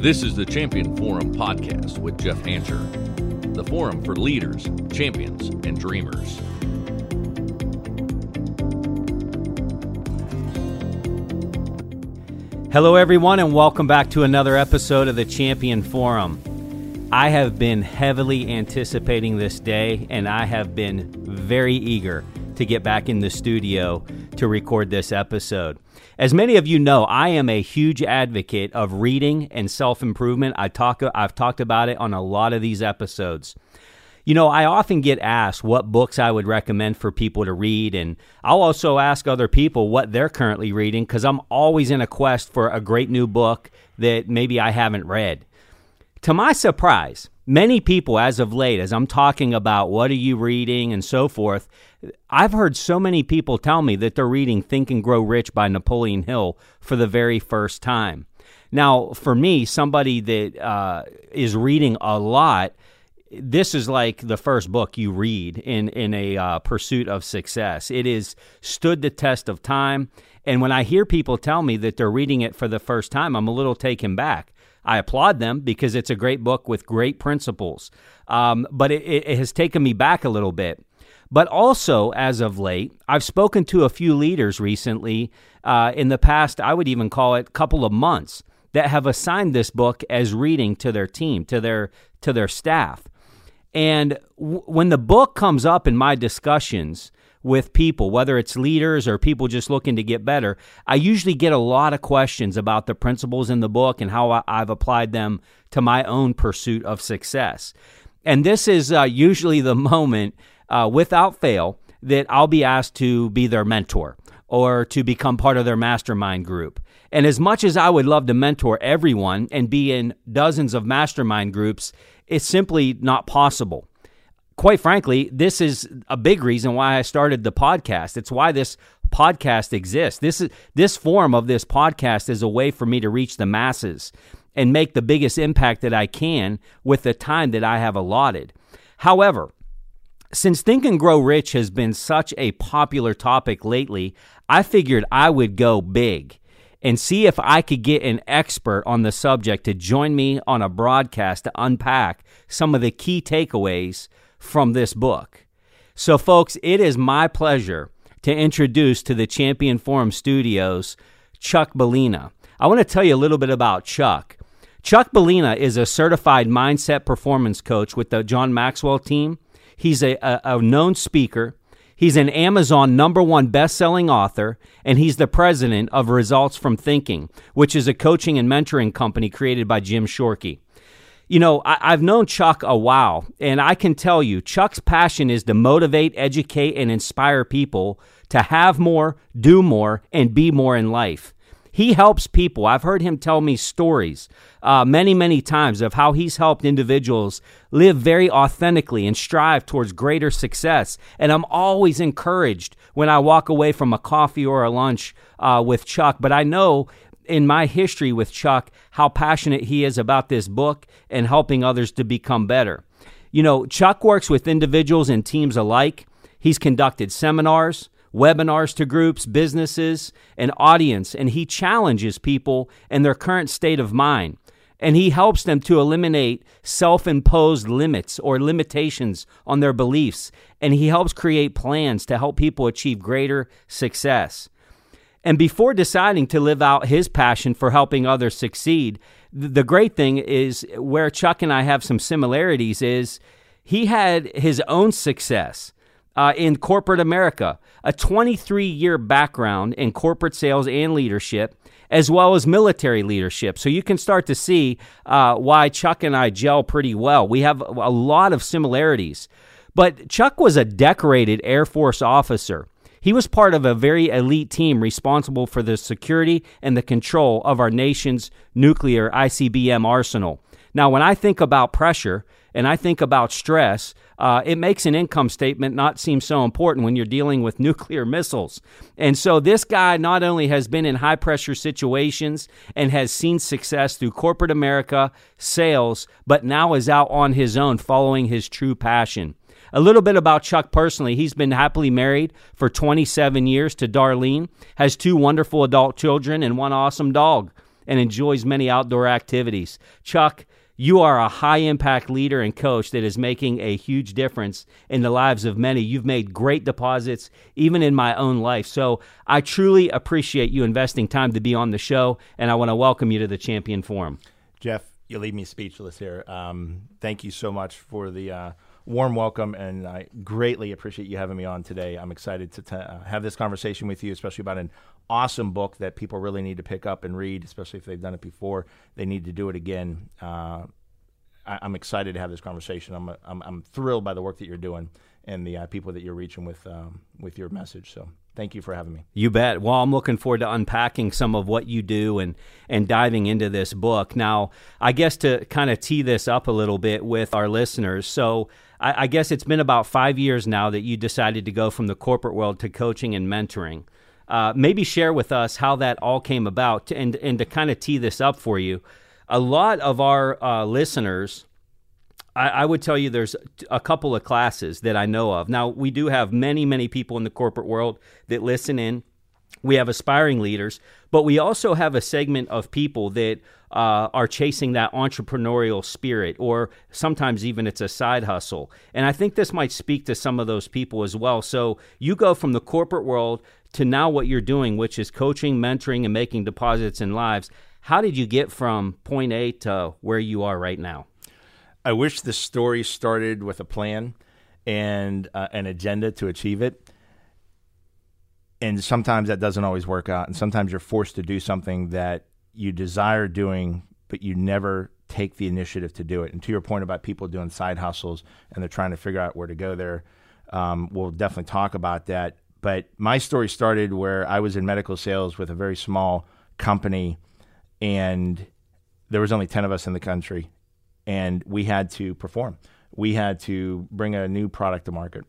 This is the Champion Forum podcast with Jeff Hancher, the forum for leaders, champions, and dreamers. Hello, everyone, and welcome back to another episode of the Champion Forum. I have been heavily anticipating this day, and I have been very eager to get back in the studio to record this episode. As many of you know, I am a huge advocate of reading and self improvement. I talk, I've talked about it on a lot of these episodes. You know, I often get asked what books I would recommend for people to read, and I'll also ask other people what they're currently reading because I'm always in a quest for a great new book that maybe I haven't read. To my surprise, many people, as of late, as I'm talking about what are you reading and so forth, I've heard so many people tell me that they're reading Think and Grow Rich by Napoleon Hill for the very first time. Now, for me, somebody that uh, is reading a lot, this is like the first book you read in in a uh, pursuit of success. It is stood the test of time, and when I hear people tell me that they're reading it for the first time, I'm a little taken back. I applaud them because it's a great book with great principles, um, but it, it has taken me back a little bit. But also, as of late, I've spoken to a few leaders recently. Uh, in the past, I would even call it couple of months that have assigned this book as reading to their team, to their to their staff. And w- when the book comes up in my discussions with people, whether it's leaders or people just looking to get better, I usually get a lot of questions about the principles in the book and how I- have applied them to my own pursuit of success. And this is uh, usually the moment, uh, without fail, that I'll be asked to be their mentor or to become part of their mastermind group. And as much as I would love to mentor everyone and be in dozens of mastermind groups, it's simply not possible. Quite frankly, this is a big reason why I started the podcast. It's why this podcast exists. This is this form of this podcast is a way for me to reach the masses and make the biggest impact that I can with the time that I have allotted. However, since Think and Grow Rich has been such a popular topic lately, I figured I would go big and see if I could get an expert on the subject to join me on a broadcast to unpack some of the key takeaways from this book. So, folks, it is my pleasure to introduce to the Champion Forum studios Chuck Bolena. I want to tell you a little bit about Chuck. Chuck Bolena is a certified mindset performance coach with the John Maxwell team. He's a, a, a known speaker He's an Amazon number one best-selling author, and he's the president of Results from Thinking, which is a coaching and mentoring company created by Jim Shorkey. You know, I, have known Chuck a while, and I can tell you, Chuck's passion is to motivate, educate, and inspire people to have more, do more, and be more in life. He helps people. I've heard him tell me stories uh, many, many times of how he's helped individuals live very authentically and strive towards greater success. And I'm always encouraged when I walk away from a coffee or a lunch uh, with Chuck. But I know in my history with Chuck how passionate he is about this book and helping others to become better. You know, Chuck works with individuals and teams alike. He's conducted seminars webinars to groups, businesses, and audience, and he challenges people and their current state of mind. And he helps them to eliminate self imposed limits or limitations on their beliefs. And he helps create plans to help people achieve greater success. And before deciding to live out his passion for helping others succeed, the great thing is where Chuck and I have some similarities is he had his own success uh, in corporate America, a 23 year background in corporate sales and leadership, as well as military leadership. So you can start to see uh, why Chuck and I gel pretty well. We have a lot of similarities. But Chuck was a decorated Air Force officer. He was part of a very elite team responsible for the security and the control of our nation's nuclear ICBM arsenal. Now, when I think about pressure and I think about stress, uh, it makes an income statement not seem so important when you're dealing with nuclear missiles. And so this guy not only has been in high pressure situations and has seen success through corporate America, sales, but now is out on his own following his true passion. A little bit about Chuck personally. He's been happily married for 27 years to Darlene, has two wonderful adult children, and one awesome dog. and enjoys many outdoor activities. Chuck, you are a high impact leader and coach that is making a huge difference in the lives of many. You've made great deposits, even in my own life. So I truly appreciate you investing time to be on the show, and I want to welcome you to the Champion Forum. Jeff, you leave me speechless here. Um, thank you so much for the uh, warm welcome, and I greatly appreciate you having me on today. I'm excited to t- uh, have this conversation with you, especially about an awesome book that people really need to pick up and read, especially if they've done it before. They need to do it again. Uh, I, am excited to have this conversation. I'm, I'm, I'm thrilled by the work that you're doing and the uh, people that you're reaching with um, with your message. So thank you for having me. You bet. Well, I'm looking forward to unpacking some of what you do and and diving into this book. Now, I guess to kind of tee this up a little bit with our listeners. So. I, I guess it's been about five years now that you decided to go from the corporate world to coaching and mentoring. Uh, maybe share with us how that all came about and, and to kind of tee this up for you. A lot of our uh, listeners, I, I, would tell you there's a couple of classes that I know of. Now, we do have many, many people in the corporate world that listen in. We have aspiring leaders, but we also have a segment of people that uh, are chasing that entrepreneurial spirit, or sometimes even it's a side hustle. And I think this might speak to some of those people as well. So you go from the corporate world to now what you're doing, which is coaching, mentoring, and making deposits in lives. How did you get from point A to where you are right now? I wish the story started with a plan and uh, an agenda to achieve it. And sometimes that doesn't always work out. And sometimes you're forced to do something that you desire doing, but you never take the initiative to do it. And to your point about people doing side hustles and they're trying to figure out where to go there, um, we'll definitely talk about that. But my story started where I was in medical sales with a very small company, and there was only ten of us in the country, and we had to perform. We had to bring a new product to market.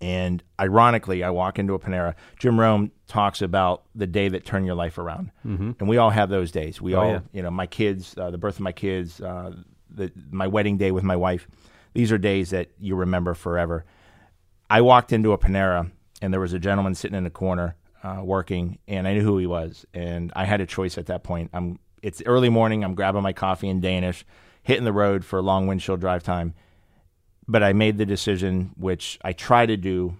And ironically, I walk into a Panera. Jim Rohn talks about the day that turned your life around, mm-hmm. and we all have those days. We oh, all, yeah. you know, my kids, uh, the birth of my kids, uh, the, my wedding day with my wife. These are days that you remember forever. I walked into a Panera and there was a gentleman sitting in the corner uh, working, and I knew who he was, and I had a choice at that point. I'm it's early morning. I'm grabbing my coffee in Danish, hitting the road for a long windshield drive time, but I made the decision, which I try to do.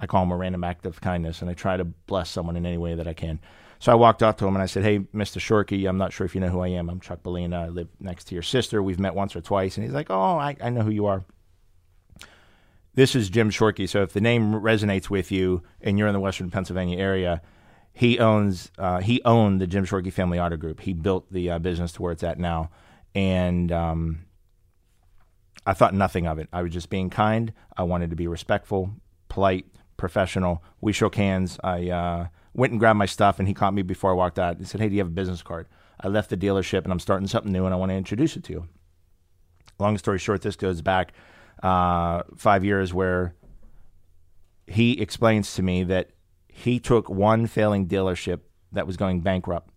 I call them a random act of kindness, and I try to bless someone in any way that I can. So I walked up to him and I said, "Hey, Mr. Shorkey, I'm not sure if you know who I am. I'm Chuck Bolena. I live next to your sister. We've met once or twice." And he's like, "Oh, I, I know who you are." This is Jim Shorkey. So if the name resonates with you and you're in the Western Pennsylvania area, he owns uh, he owned the Jim Shorkey Family Auto Group. He built the uh, business to where it's at now, and um, I thought nothing of it. I was just being kind. I wanted to be respectful, polite, professional. We shook hands. I uh, went and grabbed my stuff, and he caught me before I walked out. He said, "Hey, do you have a business card?" I left the dealership, and I'm starting something new, and I want to introduce it to you. Long story short, this goes back uh, five years where he explains to me that he took one failing dealership that was going bankrupt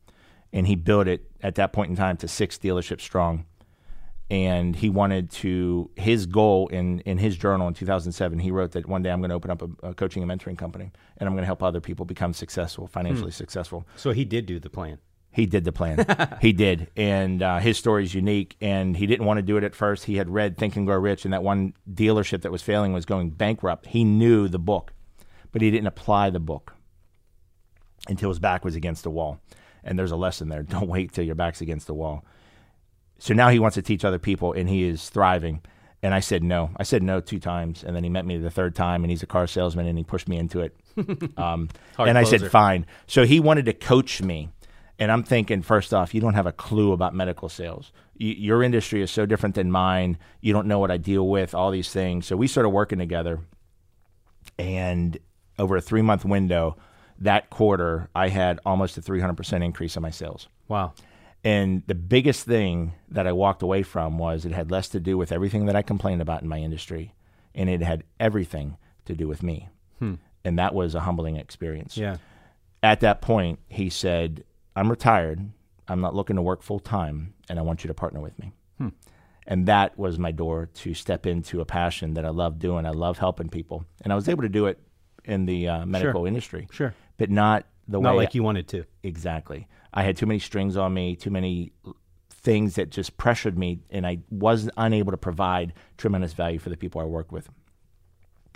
and he built it at that point in time to six dealerships strong. And he wanted to, his goal in, in his journal in 2007, he wrote that one day I'm going to open up a, a coaching and mentoring company and I'm going to help other people become successful, financially hmm. successful. So he did do the plan. He did the plan. he did, and uh, his story is unique. And he didn't want to do it at first. He had read Think and Grow Rich, and that one dealership that was failing was going bankrupt. He knew the book, but he didn't apply the book until his back was against the wall. And there's a lesson there: don't wait till your back's against the wall. So now he wants to teach other people, and he is thriving. And I said no. I said no two times, and then he met me the third time, and he's a car salesman, and he pushed me into it. Um, and I said fine. So he wanted to coach me and I'm thinking, first off, you don't have a clue about medical sales. your industry is so different than mine. You don't know what I deal with, all these things. So we started working together. And over a three month window, that quarter, I had almost a 300% increase in my sales. Wow. And the biggest thing that I walked away from was it had less to do with everything that I complained about in my industry, and it had everything to do with me. Hmm. And that was a humbling experience. Yeah. At that point, he said, I'm retired. I'm not looking to work full time, and I want you to partner with me. Hmm. And that was my door to step into a passion that I love doing. I love helping people, and I was able to do it in the uh, medical sure. industry, sure, but not the Not way like you wanted to. exactly. I had too many strings on me, too many things that just pressured me, and I was unable to provide tremendous value for the people I worked with.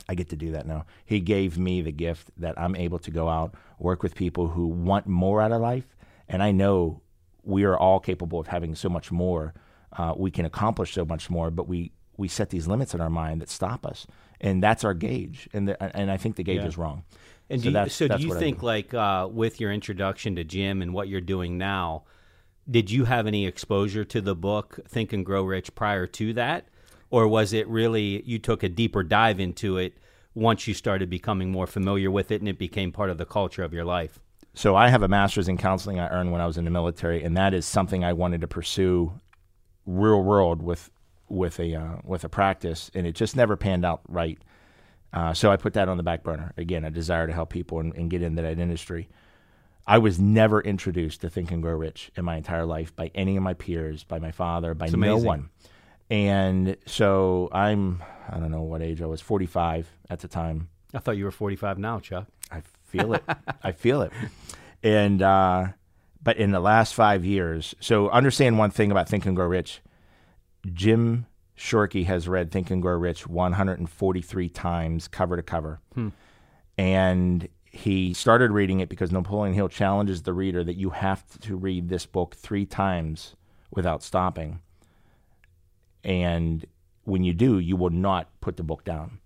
I get to do that now. He gave me the gift that I'm able to go out, work with people who want more out of life, and I know we are all capable of having so much more. Uh, we can accomplish so much more, but we we set these limits in our mind that stop us, and that's our gauge. And the, and I think the gauge Yeah. is wrong. And So do you, that's- so do you think, do. like, uh, with your introduction to Jim and what you're doing now, did you have any exposure to the book Think and Grow Rich prior to that, or was it really you took a deeper dive into it once you started becoming more familiar with it and it became part of the culture of your life? So I have a master's in counseling I earned when I was in the military, and that is something I wanted to pursue real world with with a uh, with a practice, and it just never panned out right. Uh, so I put that on the back burner. Again, a desire to help people and, and get into that industry. I was never introduced to Think and Grow Rich in my entire life by any of my peers, by my father, by no amazing. one. And so I'm, I don't know what age I was, 45 at the time. I thought you were 45 now, Chuck. I feel it. I feel it. And uh, but in the last five years, so understand one thing about Think and Grow Rich. Jim Shorkey has read Think and Grow Rich 143 times, cover to cover, hmm. and he started reading it because Napoleon Hill challenges the reader that you have to read this book three times without stopping. And when you do, you will not put the book down.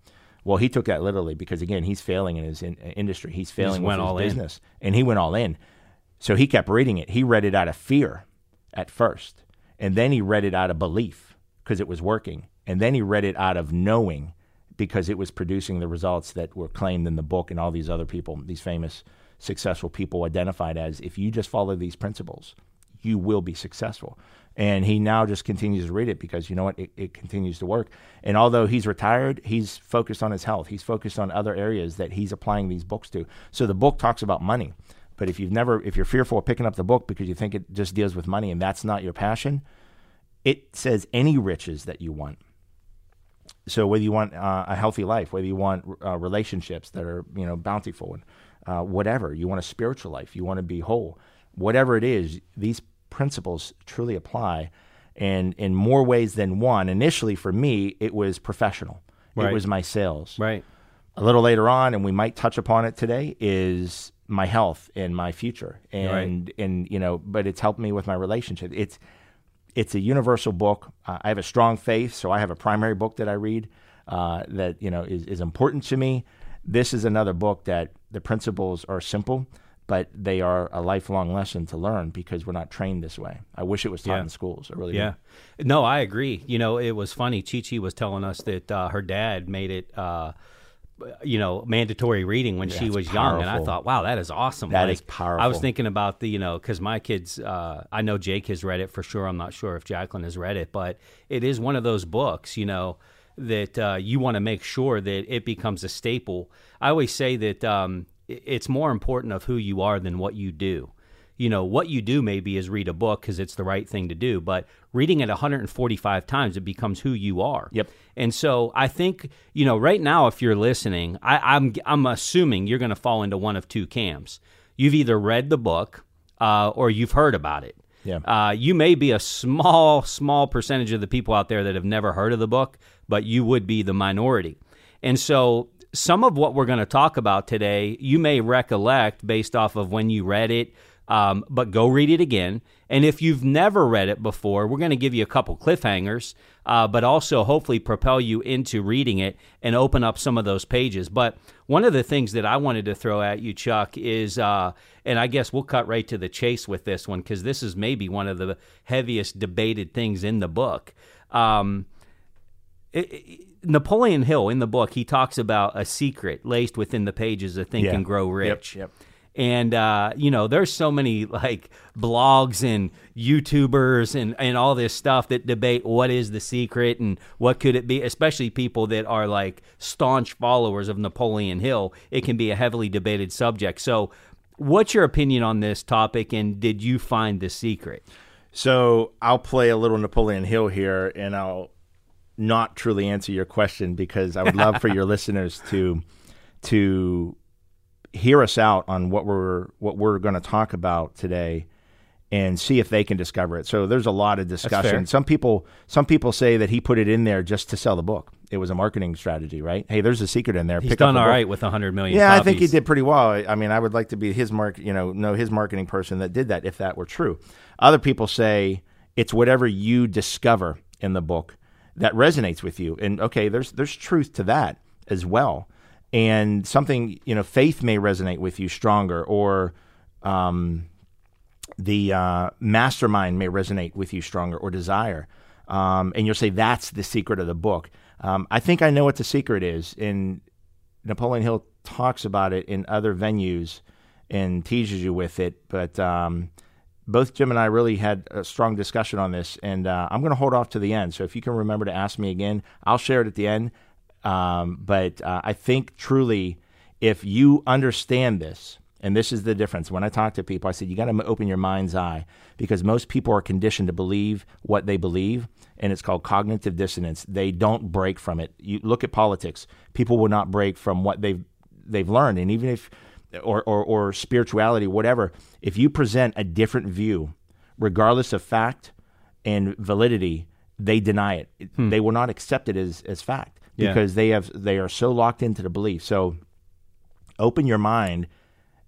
Well, he took that literally because again, he's failing in his in, uh, industry. He's failing with went his all in. business, and he went all in. So he kept reading it. He read it out of fear at first, and then he read it out of belief because it was working, and then he read it out of knowing because it was producing the results that were claimed in the book and all these other people, these famous successful people identified as if you just follow these principles, you will be successful. And he now just continues to read it because you know what? It, it continues to work. And although he's retired, he's focused on his health. He's focused on other areas that he's applying these books to. So the book talks about money. But if you've never, if you're fearful of picking up the book because you think it just deals with money and that's not your passion, it says any riches that you want. So whether you want uh, a healthy life, whether you want uh, relationships that are you know bountiful, and uh, whatever you want a spiritual life, you want to be whole, whatever it is, these principles truly apply, and in more ways than one. Initially, for me, it was professional. Right. It was my sales. Right. A little later on, and we might touch upon it today, is my health and my future, and and you know, but it's helped me with my relationship. It's it's a universal book. Uh, I have a strong faith, so I have a primary book that I read uh, that you know is, is important to me. This is another book that the principles are simple, but they are a lifelong lesson to learn because we're not trained this way. I wish it was taught Yeah. in schools. I really Yeah. No, I agree. You know, it was funny. Chi Chi was telling us that uh, her dad made it, uh, you know, mandatory reading when she was young. And I thought, wow, that is awesome. That That is is I was thinking about the, you know, because my kids, uh, I know Jake has read it for sure. I'm not sure if Jacqueline has read it, but it is one of those books, you know, that uh, you want to make sure that it becomes a staple. I always say that um, it's more important of who you are than what you do you know what you do maybe is read a book because it's the right thing to do but reading it 145 times it becomes who you are Yep. and so i think you know right now if you're listening I, i'm i'm assuming you're going to fall into one of two camps you've either read the book uh, or you've heard about it Yeah. uh, you may be a small small percentage of the people out there that have never heard of the book but you would be the minority and so some of what we're going to talk about today, you may recollect based off of when you read it, um, but go read it again. And if you've never read it before, we're going to give you a couple cliffhangers, uh, but also hopefully propel you into reading it and open up some of those pages. But one of the things that I wanted to throw at you, Chuck, is, uh, and I guess we'll cut right to the chase with this one because this is maybe one of the heaviest debated things in the book. Um, it- it- Napoleon Hill in the book, he talks about a secret laced within the pages of Think Yeah. and Grow Yep, Rich. yep. And uh, you know, there's so many like blogs and YouTubers and, and all this stuff that debate what is the secret and what could it be, especially people that are like staunch followers of Napoleon Hill. It can be a heavily debated subject. So what's your opinion on this topic and did you find the secret? So I'll play a little Napoleon Hill here, and I'll not truly answer your question because I would love for your listeners to to hear us out on what we're what we're going to talk about today and see if they can discover it. So there's a lot of discussion. Some people some people say that he put it in there just to sell the book. It was a marketing strategy, right? Hey, there's a secret in there. He's Pick done up all the right with 100 million Yeah, copies. I think he did pretty well. I mean, I would like to be his mark, you know, know his marketing person that did that if that were true. Other people say it's whatever you discover in the book that resonates with you. And okay, there's there's truth to that as well. And something, you know, faith may resonate with you stronger or um the uh, mastermind may resonate with you stronger or desire. Um, and you'll say, that's the secret of the book. Um, I think I know what the secret is. And Napoleon Hill talks about it in other venues and teases you with it. But um, both Jim and I really had a strong discussion on this. And uh, I'm going to hold off to the end. So if you can remember to ask me again, I'll share it at the end. Um, but uh, I think truly, if you understand this, and this is the difference. When I talk to people, I said, you got to open your mind's eye because most people are conditioned to believe what they believe, and it's called cognitive dissonance. They don't break from it. You look at politics, people will not break from what they've, they've learned. And even if, or, or, or spirituality, whatever, if you present a different view, regardless of fact and validity, they deny it. They will not accept it as, as fact Yeah. because they have they are so locked into the belief. So open your mind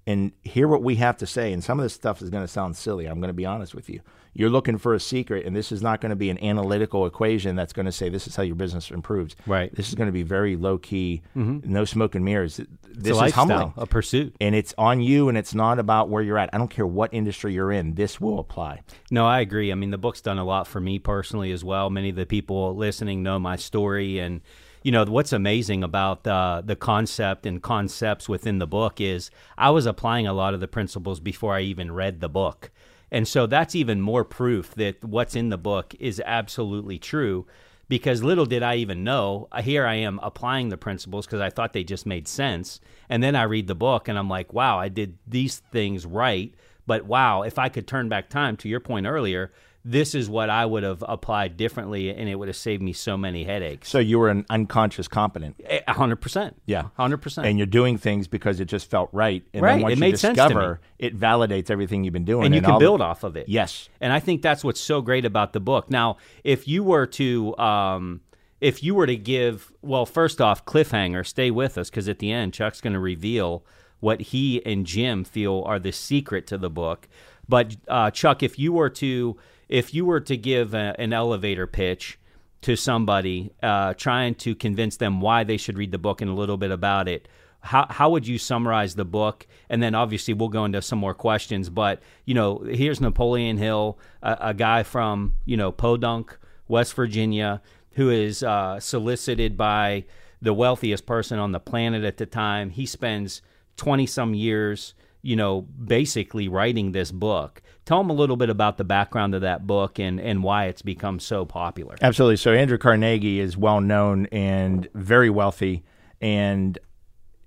and hear what we have to say. And some of this stuff is going to sound silly. I'm going to be honest with you. You're looking for a secret, and this is not going to be an analytical equation that's going to say this is how your business improves. Right. This is going to be very low key, mm-hmm. no smoke and mirrors. This is humbling. a pursuit. And it's on you, and it's not about where you're at. I don't care what industry you're in. This will apply. No, I agree. I mean, the book's done a lot for me personally as well. Many of the people listening know my story, and you know what's amazing about uh, the concept and concepts within the book is I was applying a lot of the principles before I even read the book, and so that's even more proof that what's in the book is absolutely true. Because little did I even know, uh, here I am applying the principles because I thought they just made sense. And then I read the book and I'm like, wow, I did these things right. But wow, if I could turn back time to your point earlier, this is what I would have applied differently and it would have saved me so many headaches. So you were an unconscious competent. A hundred percent. Yeah. Hundred percent. And you're doing things because it just felt right. And Right. then once It you made sense to discover, it validates everything you've been doing. and you can all- build off of it. Yes. And I think that's what's so great about the book. Now, if you were to um, if you were to give well, first off, cliffhanger, stay with us because at the end, Chuck's going to reveal what he and Jim feel are the secret to the book. But uh, Chuck, if you were to if you were to give a, an elevator pitch to somebody uh, trying to convince them why they should read the book and a little bit about it, how how would you summarize the book? And then obviously we'll go into some more questions. But you know, here's Napoleon Hill, a, a guy from you know Podunk, West Virginia, who is uh, solicited by the wealthiest person on the planet at the time. He spends twenty some years, you know, basically writing this book. Tell him a little bit about the background of that book and and why it's become so popular. Absolutely. So Andrew Carnegie is well known and very wealthy and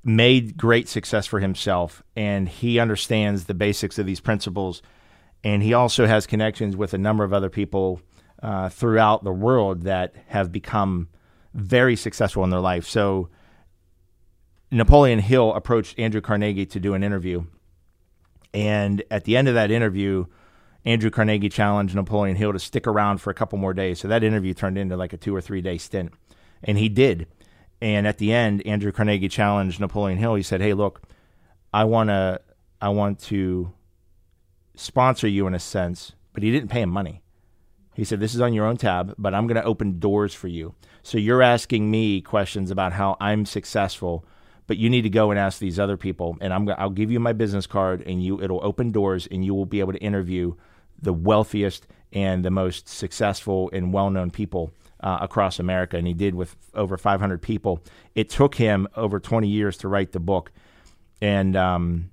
made great success for himself. And he understands the basics of these principles. And he also has connections with a number of other people uh, throughout the world that have become very successful in their life. So Napoleon Hill approached Andrew Carnegie to do an interview. And at the end of that interview, Andrew Carnegie challenged Napoleon Hill to stick around for a couple more days. So that interview turned into like a two or three day stint. And he did. And at the end, Andrew Carnegie challenged Napoleon Hill. He said, Hey, look, I wanna I want to sponsor you in a sense, but he didn't pay him money. He said, This is on your own tab, but I'm going to open doors for you. So you're asking me questions about how I'm successful, but you need to go and ask these other people. And I'm I'll give you my business card, and you it'll open doors, and you will be able to interview the wealthiest and the most successful and well known people uh, across America. And he did with over 500 people. It took him over 20 years to write the book. And, um,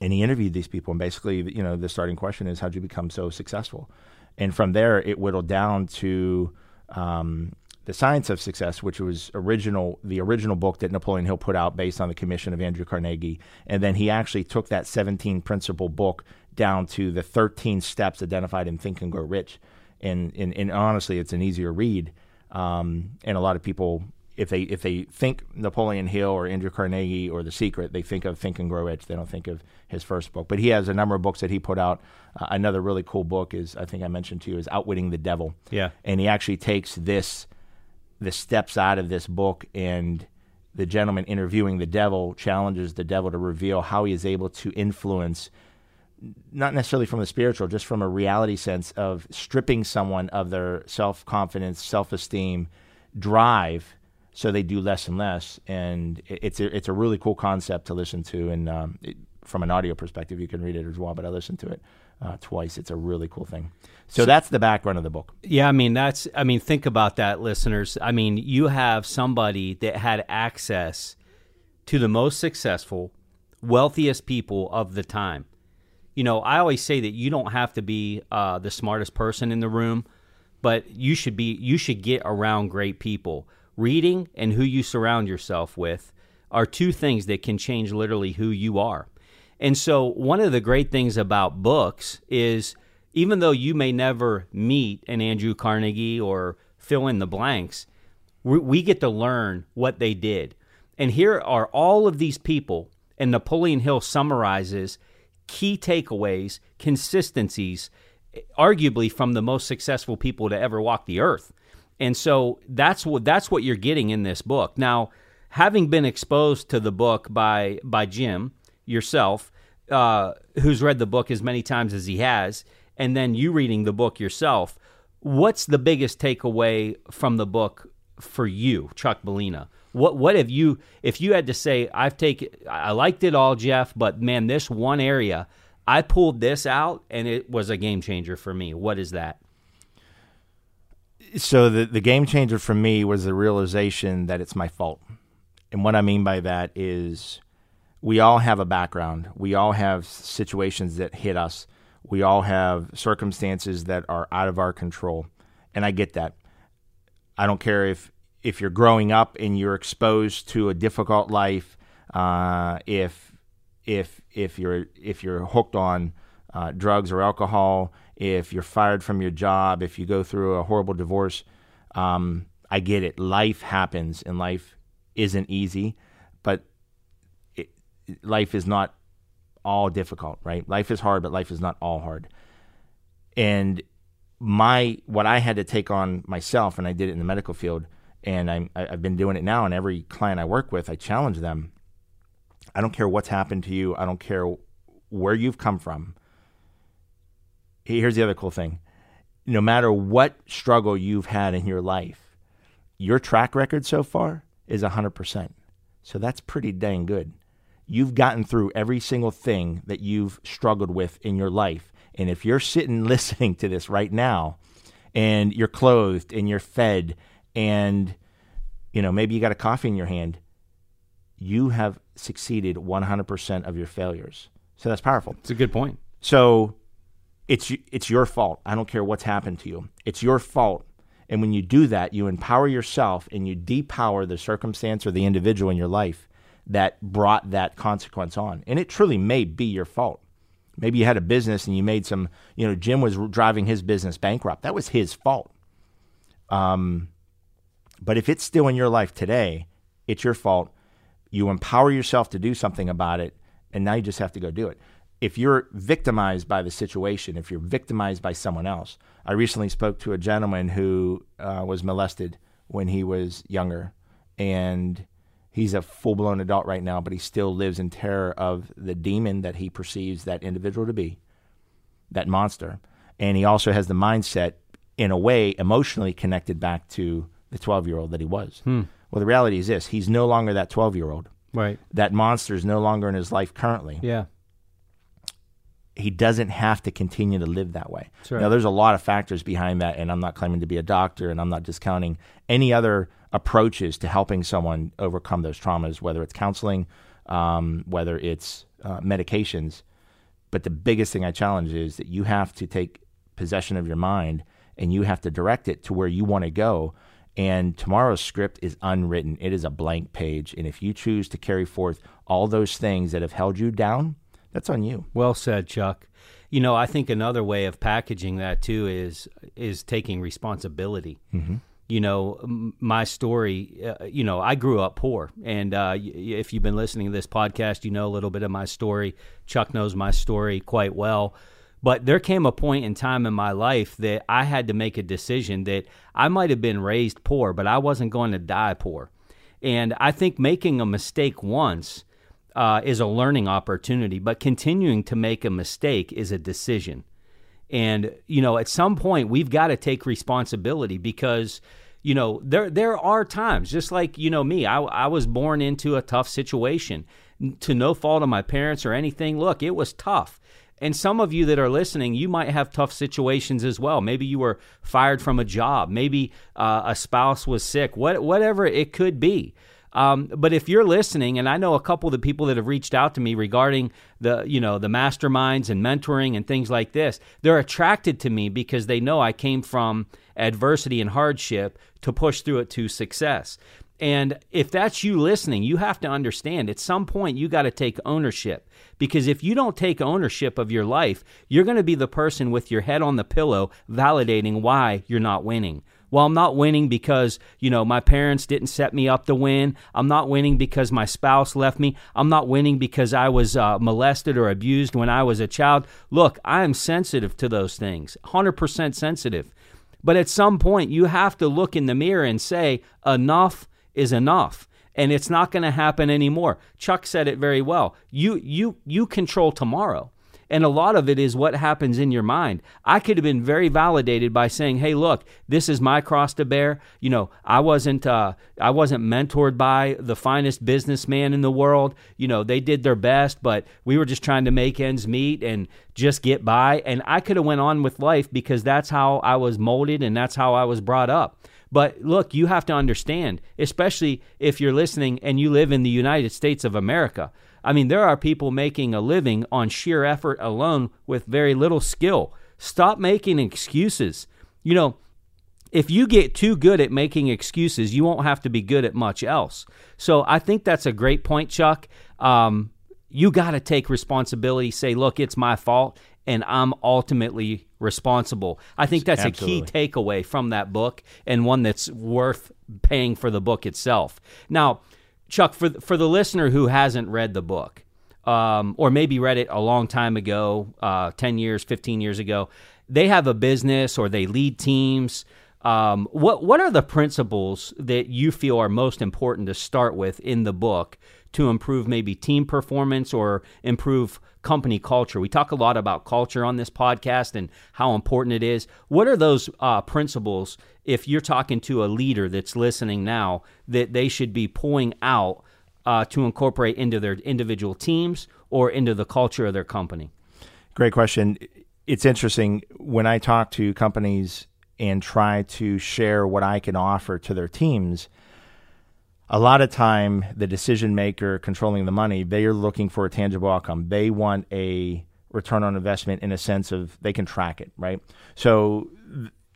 and he interviewed these people and basically you know the starting question is how'd you become so successful and from there it whittled down to um, the science of success which was original the original book that napoleon hill put out based on the commission of andrew carnegie and then he actually took that 17 principle book down to the 13 steps identified in think and grow rich and, and, and honestly it's an easier read um, and a lot of people if they if they think Napoleon Hill or Andrew Carnegie or The Secret, they think of Think and Grow Rich. They don't think of his first book. But he has a number of books that he put out. Uh, another really cool book is I think I mentioned to you is Outwitting the Devil. Yeah, and he actually takes this the steps out of this book and the gentleman interviewing the devil challenges the devil to reveal how he is able to influence not necessarily from the spiritual just from a reality sense of stripping someone of their self-confidence self-esteem drive so they do less and less. And it's a, it's a really cool concept to listen to. And um, it, from an audio perspective you can read it as well but i listened to it uh, twice. It's a really cool thing. So, so that's the background of the book. Yeah i mean that's i mean think about that listeners. I mean you have somebody that had access to the most successful wealthiest people of the time. You know i always say that you don't have to be uh, the smartest person in the room but you should be you should get around great people. Reading and who you surround yourself with are two things that can change literally who you are. And so, one of the great things about books is even though you may never meet an Andrew Carnegie or fill in the blanks, we get to learn what they did. And here are all of these people, and Napoleon Hill summarizes key takeaways, consistencies, arguably from the most successful people to ever walk the earth. And so that's what that's what you're getting in this book. Now, having been exposed to the book by by Jim yourself, uh, who's read the book as many times as he has, and then you reading the book yourself, what's the biggest takeaway from the book for you, Chuck Bolena? What what have you if you had to say I've taken I liked it all, Jeff, but man, this one area I pulled this out and it was a game changer for me. What is that? so the the game changer for me was the realization that it's my fault. And what I mean by that is we all have a background. We all have situations that hit us. We all have circumstances that are out of our control. And I get that. I don't care if if you're growing up and you're exposed to a difficult life, uh, if if if you're if you're hooked on uh, drugs or alcohol, if you're fired from your job, if you go through a horrible divorce, um, I get it. Life happens and life isn't easy, but life is not all difficult, right? Life is hard, but life is not all hard. And my what I had to take on myself, and I did it in the medical field, and I'm, I've been doing it now. And every client I work with, I challenge them. I don't care what's happened to you. I don't care where you've come from here's the other cool thing no matter what struggle you've had in your life, your track record so far is 100%. So that's pretty dang good. You've gotten through every single thing that you've struggled with in your life. And if you're sitting listening to this right now and you're clothed and you're fed and you know, maybe you got a coffee in your hand, you have succeeded 100% of your failures. So that's powerful. It's a good point. So it's it's your fault. I don't care what's happened to you. It's your fault. And when you do that, you empower yourself and you depower the circumstance or the individual in your life that brought that consequence on. And it truly may be your fault. Maybe you had a business and you made some, you know, Jim was driving his business bankrupt. That was his fault. Um, but if it's still in your life today, it's your fault. You empower yourself to do something about it, and now you just have to go do it if you're victimized by the situation, if you're victimized by someone else, I recently spoke to a gentleman who uh, was molested when he was younger, and he's a full blown adult right now, but he still lives in terror of the demon that he perceives that individual to be, that monster. And he also has the mindset, in a way, emotionally connected back to the 12 year old that he was. Hmm. Well, the reality is this he's no longer that 12 year old. Right. That monster is no longer in his life currently. Yeah he doesn't have to continue to live that way. Right. Now, there's a lot of factors behind that, and I'm not claiming to be a doctor, and I'm not discounting any other approaches to helping someone overcome those traumas, whether it's counseling, um, whether it's uh, medications. But the biggest thing I challenge is that you have to take possession of your mind and you have to direct it to where you want to go. And tomorrow's script is unwritten, it is a blank page. And if you choose to carry forth all those things that have held you down, that's on you. Well said, Chuck. You know, I think another way of packaging that too is is taking responsibility. Mm-hmm. You know, my story, uh, you know, I grew up poor. And uh, if you've been listening to this podcast, you know a little bit of my story. Chuck knows my story quite well. But there came a point in time in my life that I had to make a decision that I might have been raised poor, but I wasn't going to die poor. And I think making a mistake once uh, is a learning opportunity, but continuing to make a mistake is a decision. And, you know, at some point we've got to take responsibility because, you know, there there are times, just like, you know, me, I, I was born into a tough situation to no fault of my parents or anything. Look, it was tough. And some of you that are listening, you might have tough situations as well. Maybe you were fired from a job. Maybe uh, a spouse was sick. What, whatever it could be. Um, but if you're listening, and I know a couple of the people that have reached out to me regarding the, you know, the masterminds and mentoring and things like this, they're attracted to me because they know I came from adversity and hardship to push through it to success. And if that's you listening, you have to understand at some point you got to take ownership. Because if you don't take ownership of your life, you're going to be the person with your head on the pillow validating why you're not winning well, I'm not winning because, you know, my parents didn't set me up to win. I'm not winning because my spouse left me. I'm not winning because I was uh, molested or abused when I was a child. Look, I am sensitive to those things, 100% sensitive. But at some point, you have to look in the mirror and say, enough is enough and it's not going to happen anymore. Chuck said it very well. You you you control tomorrow. And a lot of it is what happens in your mind. I could have been very validated by saying, "Hey, look, this is my cross to bear." You know, I wasn't uh, I wasn't mentored by the finest businessman in the world. You know, they did their best, but we were just trying to make ends meet and just get by. And I could have went on with life because that's how I was molded and that's how I was brought up. But look, you have to understand, especially if you're listening and you live in the United States of America. I mean, there are people making a living on sheer effort alone with very little skill. Stop making excuses. You know, if you get too good at making excuses, you won't have to be good at much else. So I think that's a great point, Chuck. Um, you got to take responsibility, say, look, it's my fault, and I'm ultimately responsible. I think that's Absolutely. a key takeaway from that book and one that's worth paying for the book itself. Now, Chuck, for for the listener who hasn't read the book, um, or maybe read it a long time ago, uh, ten years, fifteen years ago, they have a business or they lead teams. Um, what what are the principles that you feel are most important to start with in the book to improve maybe team performance or improve company culture? We talk a lot about culture on this podcast and how important it is. What are those uh, principles if you're talking to a leader that's listening now, that they should be pulling out uh, to incorporate into their individual teams or into the culture of their company? Great question. It's interesting when I talk to companies and try to share what I can offer to their teams. A lot of time, the decision maker controlling the money, they are looking for a tangible outcome. They want a return on investment in a sense of they can track it, right? So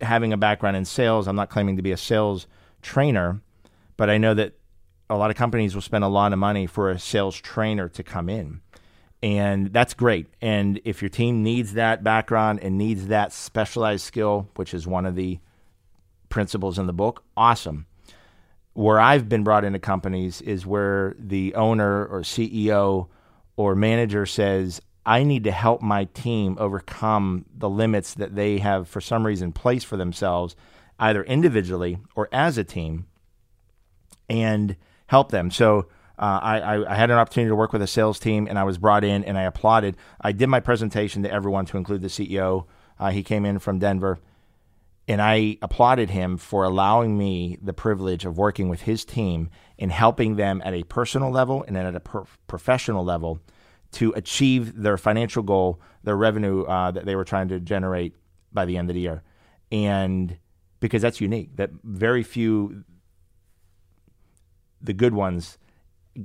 having a background in sales, I'm not claiming to be a sales trainer, but I know that a lot of companies will spend a lot of money for a sales trainer to come in. And that's great. And if your team needs that background and needs that specialized skill, which is one of the principles in the book, awesome. Where I've been brought into companies is where the owner or CEO or manager says, I need to help my team overcome the limits that they have, for some reason, placed for themselves, either individually or as a team, and help them. So uh, I, I, had an opportunity to work with a sales team, and I was brought in and I applauded. I did my presentation to everyone, to include the CEO. Uh, he came in from Denver, and I applauded him for allowing me the privilege of working with his team and helping them at a personal level and then at a pro- professional level to achieve their financial goal, their revenue uh, that they were trying to generate by the end of the year. And because that's unique, that very few, the good ones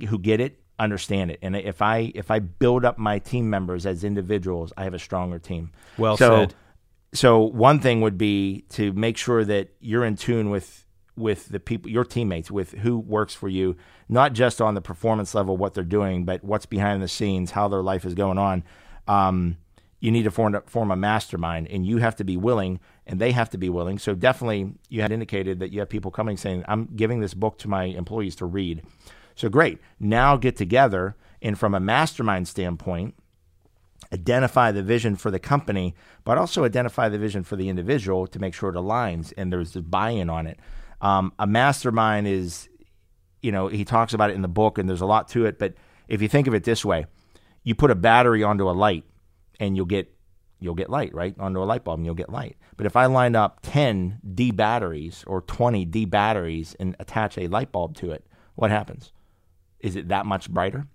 who get it, understand it. And if I if I build up my team members as individuals, I have a stronger team. Well so, said. So one thing would be to make sure that you're in tune with with the people, your teammates, with who works for you, not just on the performance level, what they're doing, but what's behind the scenes, how their life is going on. Um, you need to form, form a mastermind and you have to be willing and they have to be willing. So definitely you had indicated that you have people coming saying, I'm giving this book to my employees to read. So great. Now get together and from a mastermind standpoint, identify the vision for the company, but also identify the vision for the individual to make sure it aligns and there's a buy-in on it. Um, a mastermind is, you know, he talks about it in the book and there's a lot to it, but if you think of it this way, you put a battery onto a light and you'll get you'll get light, right? Onto a light bulb and you'll get light. But if I line up 10 D batteries or 20 D batteries and attach a light bulb to it, what happens? Is it that much brighter?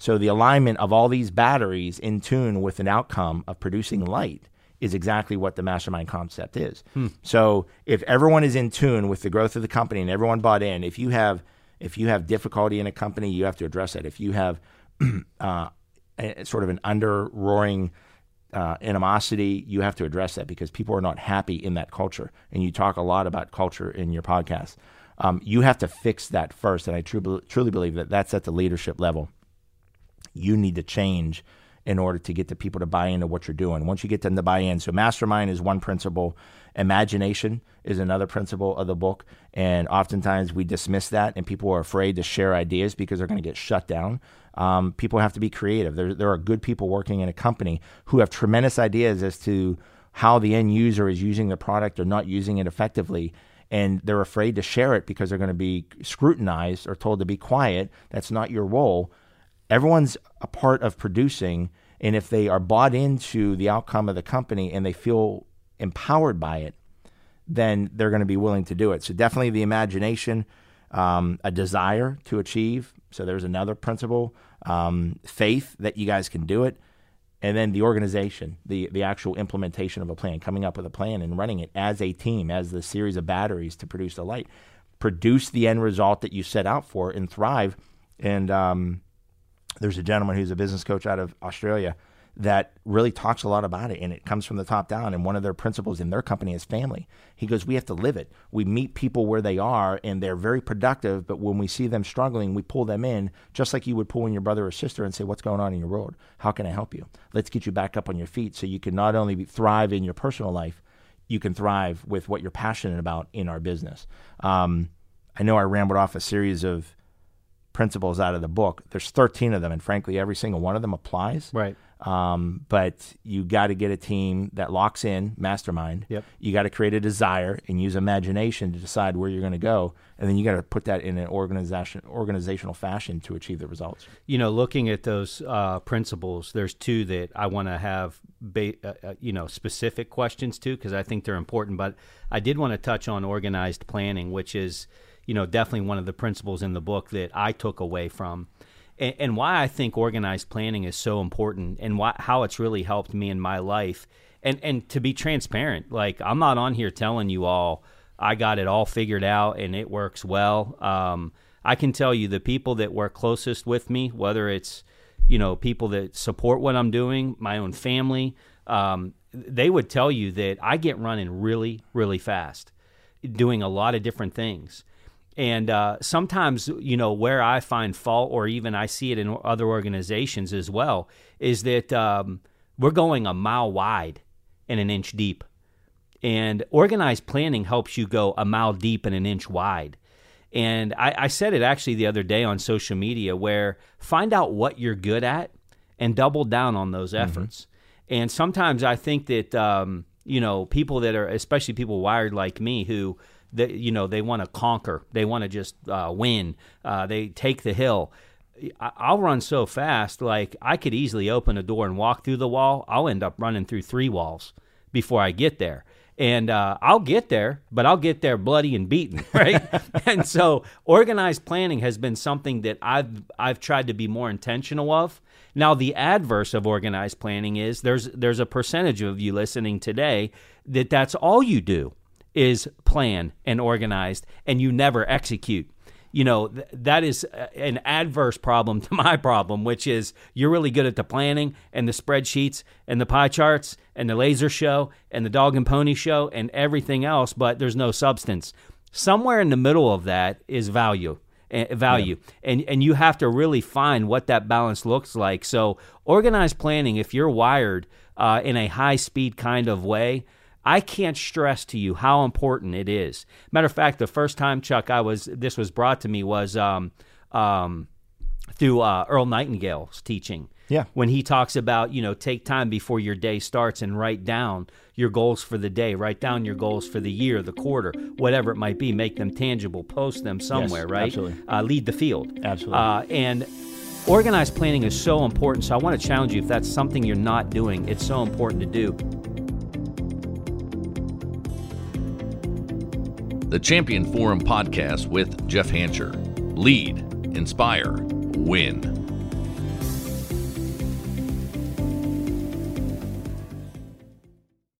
So the alignment of all these batteries in tune with an outcome of producing light is exactly what the mastermind concept is. Hmm. So if everyone is in tune with the growth of the company and everyone bought in, if you have if you have difficulty in a company, you have to address that. If you have uh, a, sort of an under roaring uh, animosity, you have to address that because people are not happy in that culture. And you talk a lot about culture in your podcast. Um, you have to fix that first. And I truly, truly believe that that's at the leadership level. You need to change in order to get the people to buy into what you're doing. Once you get them to buy in, so mastermind is one principle, imagination is another principle of the book. And oftentimes we dismiss that, and people are afraid to share ideas because they're going to get shut down. Um, people have to be creative. There, there are good people working in a company who have tremendous ideas as to how the end user is using the product or not using it effectively. And they're afraid to share it because they're going to be scrutinized or told to be quiet. That's not your role. Everyone's a part of producing. And if they are bought into the outcome of the company and they feel empowered by it, then they're going to be willing to do it. So, definitely the imagination, um, a desire to achieve. So there's another principle, um, faith that you guys can do it, and then the organization, the the actual implementation of a plan, coming up with a plan and running it as a team, as the series of batteries to produce the light, produce the end result that you set out for, and thrive. And um, there's a gentleman who's a business coach out of Australia that really talks a lot about it and it comes from the top down and one of their principles in their company is family. He goes we have to live it. We meet people where they are and they're very productive but when we see them struggling we pull them in just like you would pull in your brother or sister and say what's going on in your world? How can i help you? Let's get you back up on your feet so you can not only thrive in your personal life you can thrive with what you're passionate about in our business um, i know i rambled off a series of principles out of the book there's 13 of them and frankly every single one of them applies right um, but you got to get a team that locks in, mastermind. Yep. You got to create a desire and use imagination to decide where you're going to go, and then you got to put that in an organization organizational fashion to achieve the results. You know, looking at those uh, principles, there's two that I want to have, ba- uh, uh, you know, specific questions to because I think they're important. But I did want to touch on organized planning, which is, you know, definitely one of the principles in the book that I took away from and, and why I think organized planning is so important and why, how it's really helped me in my life. And, and to be transparent, like I'm not on here telling you all I got it all figured out and it works well. Um, I can tell you the people that work closest with me, whether it's you know people that support what I'm doing, my own family, um, they would tell you that I get running really, really fast, doing a lot of different things. And uh, sometimes, you know, where I find fault, or even I see it in other organizations as well, is that um, we're going a mile wide and an inch deep. And organized planning helps you go a mile deep and an inch wide. And I, I said it actually the other day on social media where find out what you're good at and double down on those mm-hmm. efforts. Mm-hmm. And sometimes I think that, um, you know, people that are, especially people wired like me who, they, you know, they want to conquer. They want to just uh, win. Uh, they take the hill. I'll run so fast, like I could easily open a door and walk through the wall. I'll end up running through three walls before I get there. And uh, I'll get there, but I'll get there bloody and beaten, right? and so, organized planning has been something that I've I've tried to be more intentional of. Now, the adverse of organized planning is there's there's a percentage of you listening today that that's all you do is plan and organized and you never execute you know th- that is an adverse problem to my problem which is you're really good at the planning and the spreadsheets and the pie charts and the laser show and the dog and pony show and everything else but there's no substance somewhere in the middle of that is value uh, value, yeah. and and you have to really find what that balance looks like. So organized planning, if you're wired uh, in a high speed kind of way. I can't stress to you how important it is. Matter of fact, the first time Chuck, I was this was brought to me was um, um, through uh, Earl Nightingale's teaching. Yeah. When he talks about, you know, take time before your day starts and write down your goals for the day, write down your goals for the year, the quarter, whatever it might be, make them tangible, post them somewhere, yes, right? Absolutely. Uh, lead the field. Absolutely. Uh, and organized planning is so important. So I want to challenge you if that's something you're not doing, it's so important to do. The Champion Forum podcast with Jeff Hancher. Lead, inspire, win.